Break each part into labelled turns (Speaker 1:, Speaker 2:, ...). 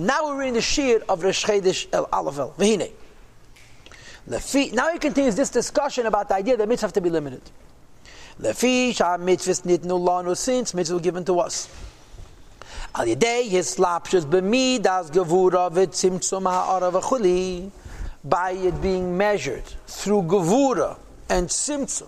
Speaker 1: Now we're in the shir of Rosh eh, Chodesh El Aleph V'hine. Now he continues this discussion about the idea that mitzvah have to be limited. Lefi shah mitzvahs nitnu lanu since mitzvah were given to us. Al yedei yislapshus b'midas gevura v'tzimtzum ha'ara v'chuli by it being measured through gevura and tzimtzum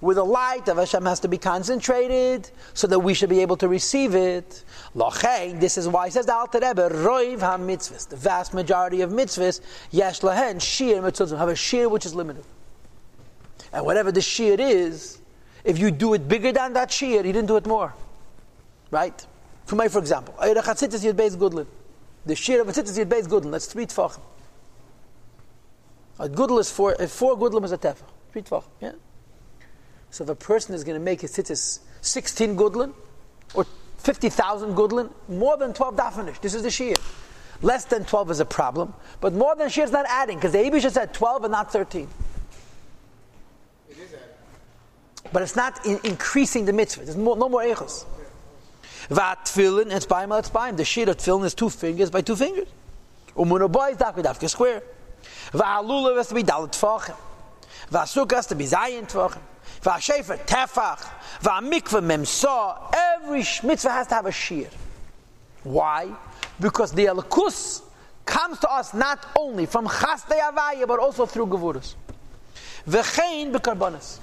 Speaker 1: where the light of Hashem has to be concentrated so that we should be able to receive it. Lochein, this is why he says the Alter Rebbe, Roiv ha-mitzvahs, the vast majority of mitzvahs, yesh lahen, shir mitzvahs, have a shir which is limited. And whatever the shir is, if you do it bigger than that shir, you didn't do it more. Right? For me, for example, the shir of a tzitzis yud beis gudlin, that's three tfachim. A gudl is four, four gudlim is a tefach. Three tfachim, yeah? So if a person is going to make his tzitzis 16 gudlin or 50,000 gudlin, more than 12 dafinish. This is the shear. Less than 12 is a problem, but more than shear is not adding because the Abish said 12 and not 13. It is. But it's not in, increasing the mitzvah. There's more, no more echos. Vat tefillin, it's by it's by The shear of tefillin is two fingers by two fingers. Umuna boy is dafka dafka square. Va'alula has to be dalit tfachim. Tefach. Every mitzvah has to have a shear. Why? Because the elikus comes to us not only from chaste avaya, but also through gevurus. V'chein bekarbonis.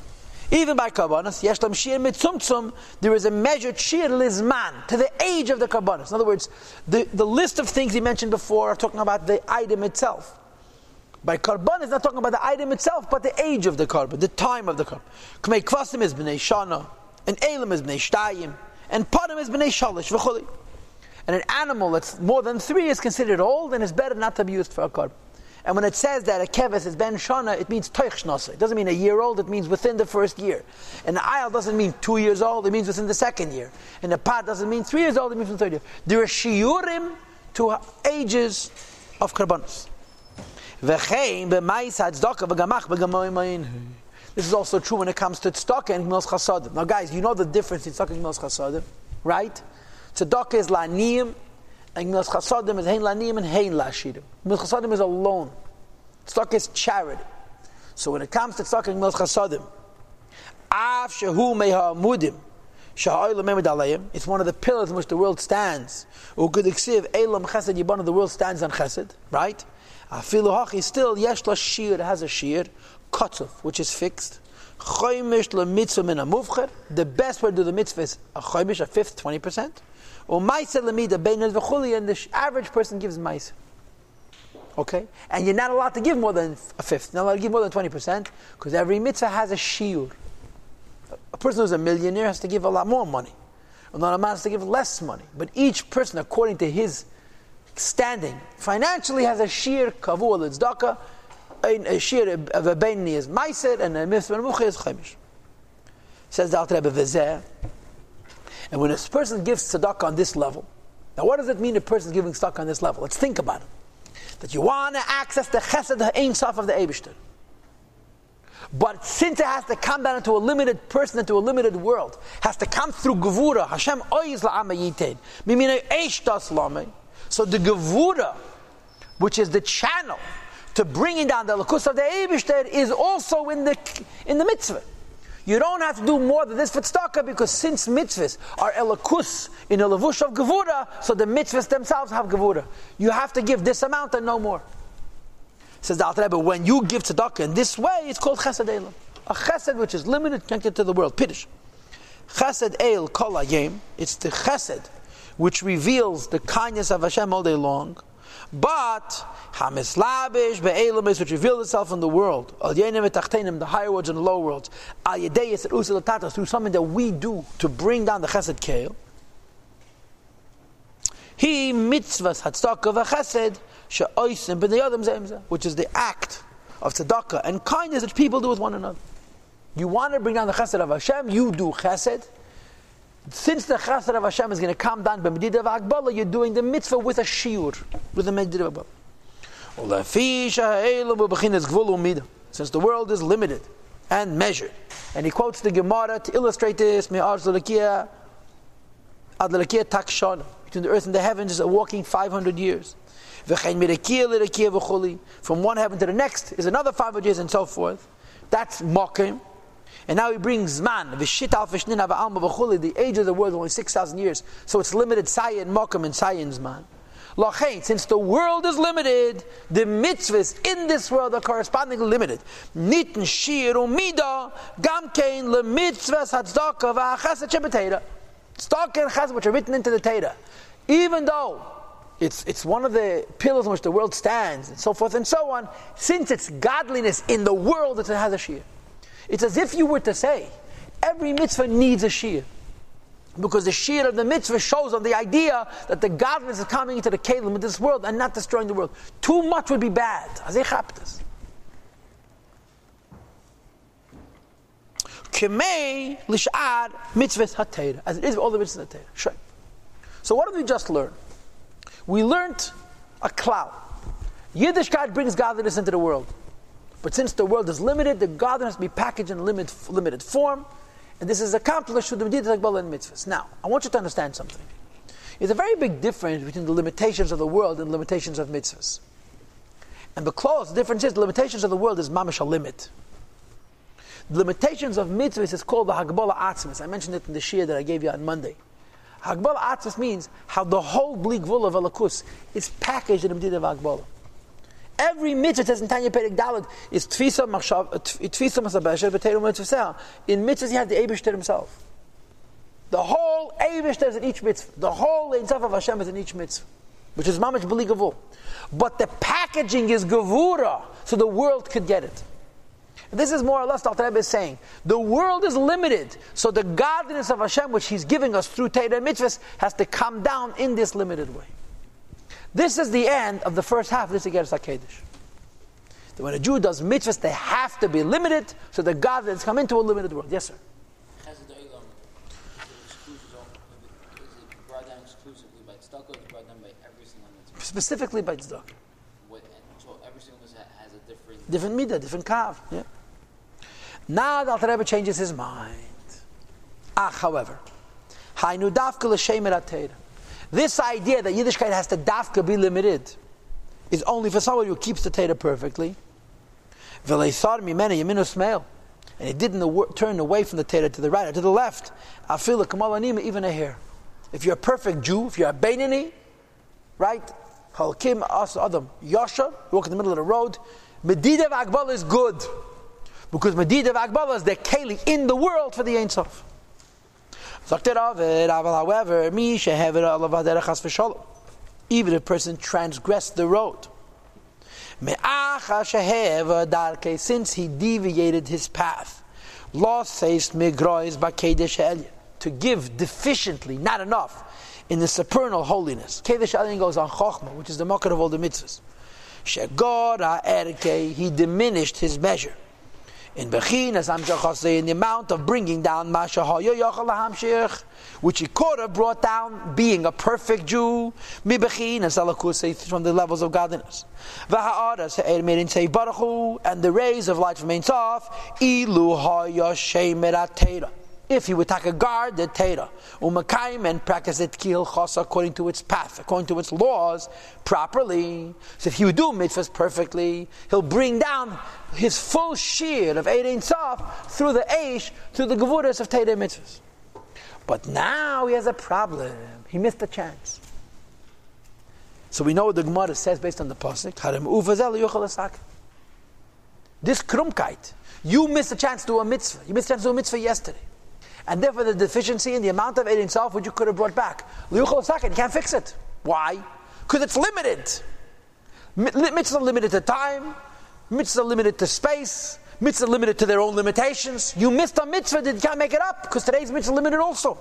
Speaker 1: Even by karbonis, yesh lam shir mitzumtzum, there is a measured shir lizman, to the age of the karbonis. In other words, the, the list of things he mentioned before are talking about the item itself. By carbon is not talking about the item itself, but the age of the carbon, the time of the carbon. Kmei kvasim is b'nei shana, and elim is b'nei shtayim, and padim is b'nei shalish v'chuli. And an animal that's more than three is considered old and is better not to be used for a carbon. And when it says that a keves is ben shana, it means toich shnasa. It doesn't mean a year old, it means within the first year. And the ayal doesn't mean two years old, it means within the second year. And the pat doesn't mean three years old, it means within the third year. There are shiurim to ages of karbanos. This is also true when it comes to tzedakah and gmilas chasadim. Now, guys, you know the difference in tzedakah and gmilas chasadim, right? Tzedakah is laniyim, and gmilas chasadim is hein laniyim and hein lashidim. Gmilas chasadim is alone. loan. Tzedakah is charity. So when it comes to tzedakah and gmilas chasadim, af shehu meha amudim, it's one of the pillars in which the world stands. The world stands on chesed, right? Afilu hachi still yesh la shir has a shir kotov which is fixed. Choimish la mitzvah min. The best way to do the mitzvah is a choimish, a fifth, twenty percent. Or ma'aser lemida beinad v'chuli, and the average person gives ma'aser. Okay, and you're not allowed to give more than a fifth. Not allowed to give more than twenty percent because every mitzvah has a shiur. A person who's a millionaire has to give a lot more money. Another man has to give less money. But each person, according to his standing. Financially has a sheer kavul it's daka a sheer of a beinni is meiser and a mitzvah mucha is chaimish says the Alter Rebbe v'zeh. And when a person gives tzedakah on this level now what does it mean a person is giving tzedakah on this level? Let's think about it. That you want to access the chesed the ein sof of the Eibishter. But since it has to come down into a limited person, into a limited world, has to come through Gevura, Hashem oiz la'ama yited, mimine eish das lame, so the Gevura, which is the channel to bringing down the Lakus of the Eibishter, is also in the, in the mitzvah. You don't have to do more than this for tzedakah because since mitzvahs are elakus in a levush of gevura, so the mitzvahs themselves have gevura. You have to give this amount and no more. Says the Alter Rebbe, when you give tzedakah in this way, it's called chesed elam. A chesed which is limited, can't to the world. Piddish. Chesed el kol hayem. It's the chesed which reveals the kindness of Hashem all day long. But Hamislabish be'elamis, which reveals itself in the world, al the higher worlds and the lower worlds, al yedeyis through something that we do to bring down the chesed kale. He mitzvahs hatzedakah v'chesed she'oisim b'nei zemza, which is the act of tzedakah and kindness that people do with one another. You want to bring down the chesed of Hashem, you do chesed, since the chesed of Hashem is going to come down by Medida of you're doing the mitzvah with a shiur, with a Medida of Since the world is limited and measured. And he quotes the Gemara to illustrate this, takshana. between the earth and the heavens is a walking 500 years. From one heaven to the next is another 500 years and so forth. That's Mokim. And now he brings man, the age of the world is only 6,000 years. So it's limited Sayin, Mokim, and Sayin's man. Lachain, since the world is limited, the mitzvahs in this world are correspondingly limited. Nitin shir umida gamkein le mitzvahs hatzdaka v'achasat shebetera. Tzedakah and chesed which are written into the Torah. Even though it's, it's one of the pillars on which the world stands, and so forth and so on, since it's godliness in the world, it has a shir. It's as if you were to say, every mitzvah needs a shir. Because the shir of the mitzvah shows on the idea that the godliness is coming into the kalim of this world and not destroying the world. Too much would be bad. Kemei lishad mitzvahs hatera, as it is with all the mitzvahs hatera. Sure. So what did we just learn? We learned a cloud. Yiddishkeit brings godliness into the world. But since the world is limited, the godliness must be packaged in limited, limited form. And this is accomplished through the Medidat and mitzvahs. Now, I want you to understand something. There's a very big difference between the limitations of the world and the limitations of mitzvahs. And the close difference is the limitations of the world is mamish limit. The limitations of mitzvahs is called the Hagbala Atzmis. I mentioned it in the Shia that I gave you on Monday. Hagbala Atzmis means how the whole bleak vul of Alakus is packaged in the Medina of Hagbala. Every mitzvah says in Tanya Perek Dalet is tfisa machshav tfisa masabesher b'teiru mitzvah. In mitzvahs, you have the Eibushter himself. The whole Eibushter is in each mitzvah. The whole Ein of Hashem is in each mitzvah, which is mamish b'li gavul. But the packaging is gavura, so the world could get it. This is more or less what Rebbe is saying. The world is limited, so the godliness of Hashem, which He's giving us through Torah mitzvahs, has to come down in this limited way. This is the end of the first half of this Igeres HaKedesh. That when a Jew does mitzvahs, they have to be limited, so the godliness come into a limited world. Yes, sir. Specifically by tzedakah.
Speaker 2: So every single has a different
Speaker 1: different midah, different kav. Yeah. Now the Alter Rebbe changes his mind. Ah, however, Hainu dafka l'shem This idea that Yiddishkeit has to dafka be limited is only for someone who keeps the Torah perfectly. And he didn't turn away from the Torah to the right or to the left. Feel like even a hair. If you're a perfect Jew, if you're a Beinani, right? Halkim as Adam. Yasha, walk in the middle of the road. Medidav Akbal is good. Because Medidav Akbal is the Keli in the world for the Ein Sof. However, even if a person transgressed the road, since he deviated his path, to give deficiently, not enough, in the supernal holiness. Kedesh Elyon goes on Chochmah, which is the market of all the mitzvahs. Shegora erke, he diminished his measure. In Bechinas Amshachase, in the amount of bringing down Masha Hamshich, which he could have brought down being a perfect Jew, Mi Bechinas Alakuse, from the levels of godliness. Vaha'adas eh, Ha'ermerin Sei Baruchu, and the rays of light from Ein Sof, Ilu Ha'yashem Meratera if he would take a guard the Torah, umakayim and practice it kil according to its path, according to its laws, properly. So if he would do mitzvahs perfectly, he'll bring down his full shear of Eidin Sof through the Aish, through the Gevuras of Torah mitzvahs. But now he has a problem. He missed a chance. So we know what the Gemara says based on the pasuk. This krumkeit, you missed a chance to a mitzvah. You missed a chance to a mitzvah yesterday and therefore the deficiency in the amount of it itself which you could have brought back. Liyuchal second, can't fix it. Why? Because it's limited. Mitzvah limited to time, mitzvah limited to space, mitzvah limited to their own limitations. You missed a mitzvah that you can't make it up because today's mitzvah limited also.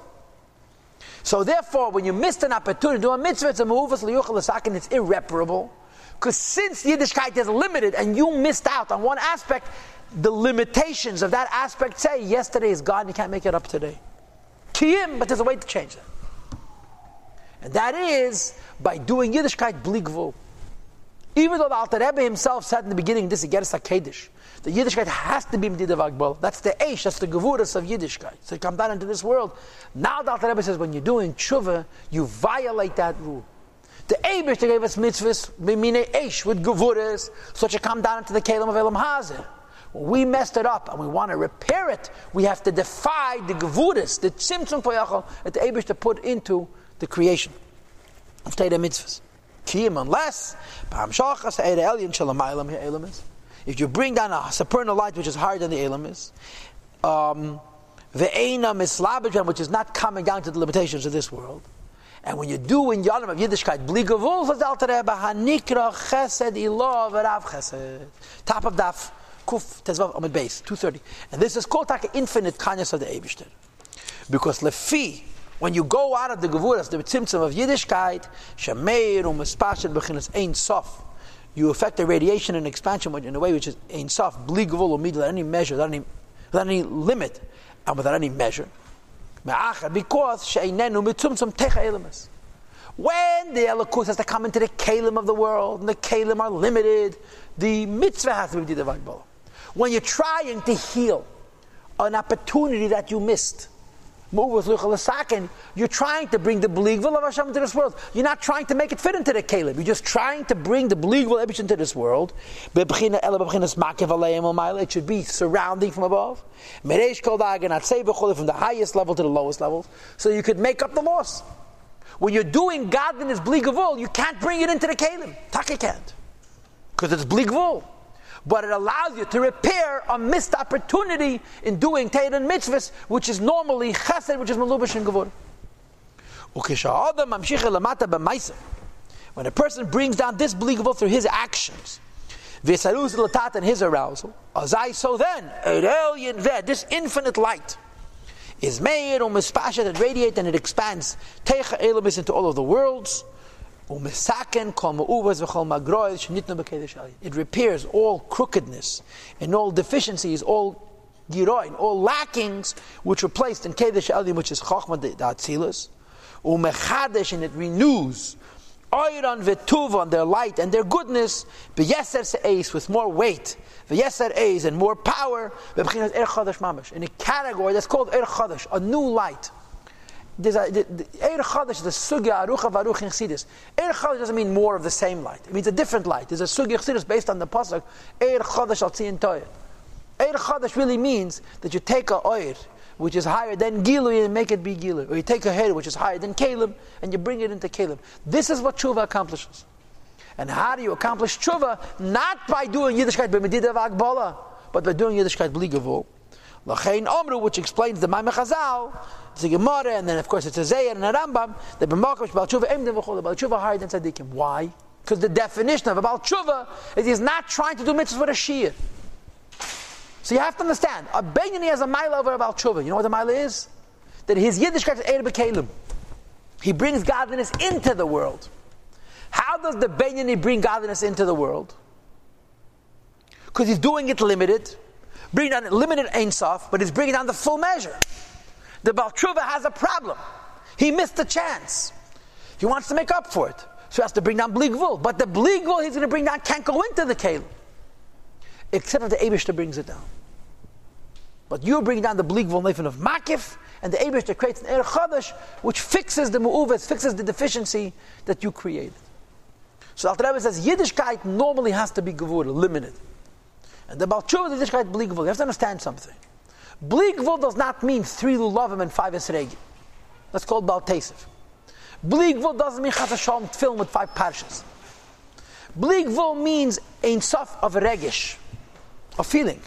Speaker 1: So therefore, when you missed an opportunity to do a mitzvah, it's a muvas liyuchal it's irreparable. Because since Yiddishkeit is limited and you missed out on one aspect, the limitations of that aspect say yesterday is gone, you can't make it up today. Kiyim, but there's a way to change that. And that is by doing Yiddishkeit bligvu. Even though the Alter Rebbe himself said in the beginning, this is Geras HaKedesh, the Yiddishkeit has to be Medida Vagbal. That's the Eish, that's the Gevurus of Yiddishkeit. So you come down into this world. Now the Alter Rebbe says, when you're doing tshuva, you violate that rule. The Eish gave us mitzvahs, mimine Eish, with Gevurus, so you come down into the Kalim of Elam Hazir. We messed it up and we want to repair it, we have to defy the Gevurus, the Tzimtzum Poyachal, that the Eish to put into the creation of Teda mitzvahs. Kiyim unless if you bring down a supernal light which is higher than the elam is, um, the einam is which is not coming down to the limitations of this world. And when you do in Yonam of Yiddishkeit, bligavul says Alter Rebbe, hanikra chesed ilav v'rav chesed. Top of daf, kuf tezvav amid base, 230. And this is called like infinite kindness of the Eibishter. Because lefi, when you go out of the Gevuras, the Tzimtzum of Yiddishkeit, Shemeir u'mespashet b'chinas ein sof, you affect the radiation and expansion in a way which is ein sof, bli u'mid, without any measure, without any, without any limit, and without any measure. Because mitzumtzum techa. When the Elokus has to come into the Kalim of the world, and the Kalim are limited, the mitzvah has to be the When you're trying to heal an opportunity that you missed, you're trying to bring the Bligvul of Hashem into this world. You're not trying to make it fit into the Caleb. You're just trying to bring the Bligvul Ebish into this world. It should be surrounding from above. From the highest level to the lowest level. So you could make up the loss. When you're doing godliness Bligvul, you can't bring it into the Caleb. Taka can't. Because it's Bligvul but it allows you to repair a missed opportunity in doing Torah and mitzvahs, which is normally chesed, which is malubish and gavur. When a person brings down this believable through his actions, and his arousal, so then, this infinite light is made or mispasha that radiate and it expands elamis into all of the worlds. It repairs all crookedness and all deficiencies, all giroin, all lackings which were placed in Kedesh Elim, which is Chochmah the Atzilus. Umechadesh, and it renews Oyran vetuva on their light and their goodness, beyeser se'es with more weight, beyeser eis and more power, v'b'chinas er chadash mamash, in a category that's called er chadash, a new light there's a, the, the, Eir Chadash a Sugya Arucha Varuch in Chassidus. Eir Chadash doesn't mean more of the same light. It means a different light. There's a Sugya Chassidus based on the Pasuk, Eir Chadash Al Tziyin Toyer. Eir Chadash really means that you take a Oir, which is higher than Gilu, and make it be Gilu. Or you take a Her, which is higher than Caleb, and you bring it into Caleb. This is what Tshuva accomplishes. And how do you accomplish Tshuva? Not by doing Yiddishkeit b'medida v'agbala, but by doing Yiddishkeit b'ligavol. Lachein Omru, which explains the Maimach Chazal, a Gemara, and then of course it's a Zayir and a Rambam, the B'makosh Baal Tshuva Emdim V'chol, Baal Tshuva higher than Tzadikim. Why? Because the definition of a Baal Tshuva is he's not trying to do mitzvahs with a Shir. So you have to understand, a Benyani has a mile over a Baal Tshuva. You know what the mile is? That his Yiddishkeit is Eir B'Kelim. He brings godliness into the world. How does the Benyani bring godliness into the world? Because he's doing it limited bringing down limited Ein Sof, but he's bringing down the full measure. The Baal Tshuva has a problem. He missed a chance. He wants to make up for it. So he has to bring down Bligvul. But the Bligvul he's going to bring down can't go into the Kalim. Except that the Abishta brings it down. But you're bringing down the Bligvul Nefin of Makif, and the Abishta creates an Er Chadash, which fixes the Mu'uvet, fixes the deficiency that you created. So Rebbe says Yiddishkeit normally has to be Gevur, limited. And the Baal Tshuva is Yiddishkeit Bligvul. You have to understand something. Bligvul does not mean three lulavim and five esregi. That's called Baltesiv. Bligvul doesn't mean Chazashom film with five parshas. Bligvul means ein sof of a regish, a feeling.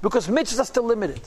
Speaker 1: Because mitzvahs are still limited.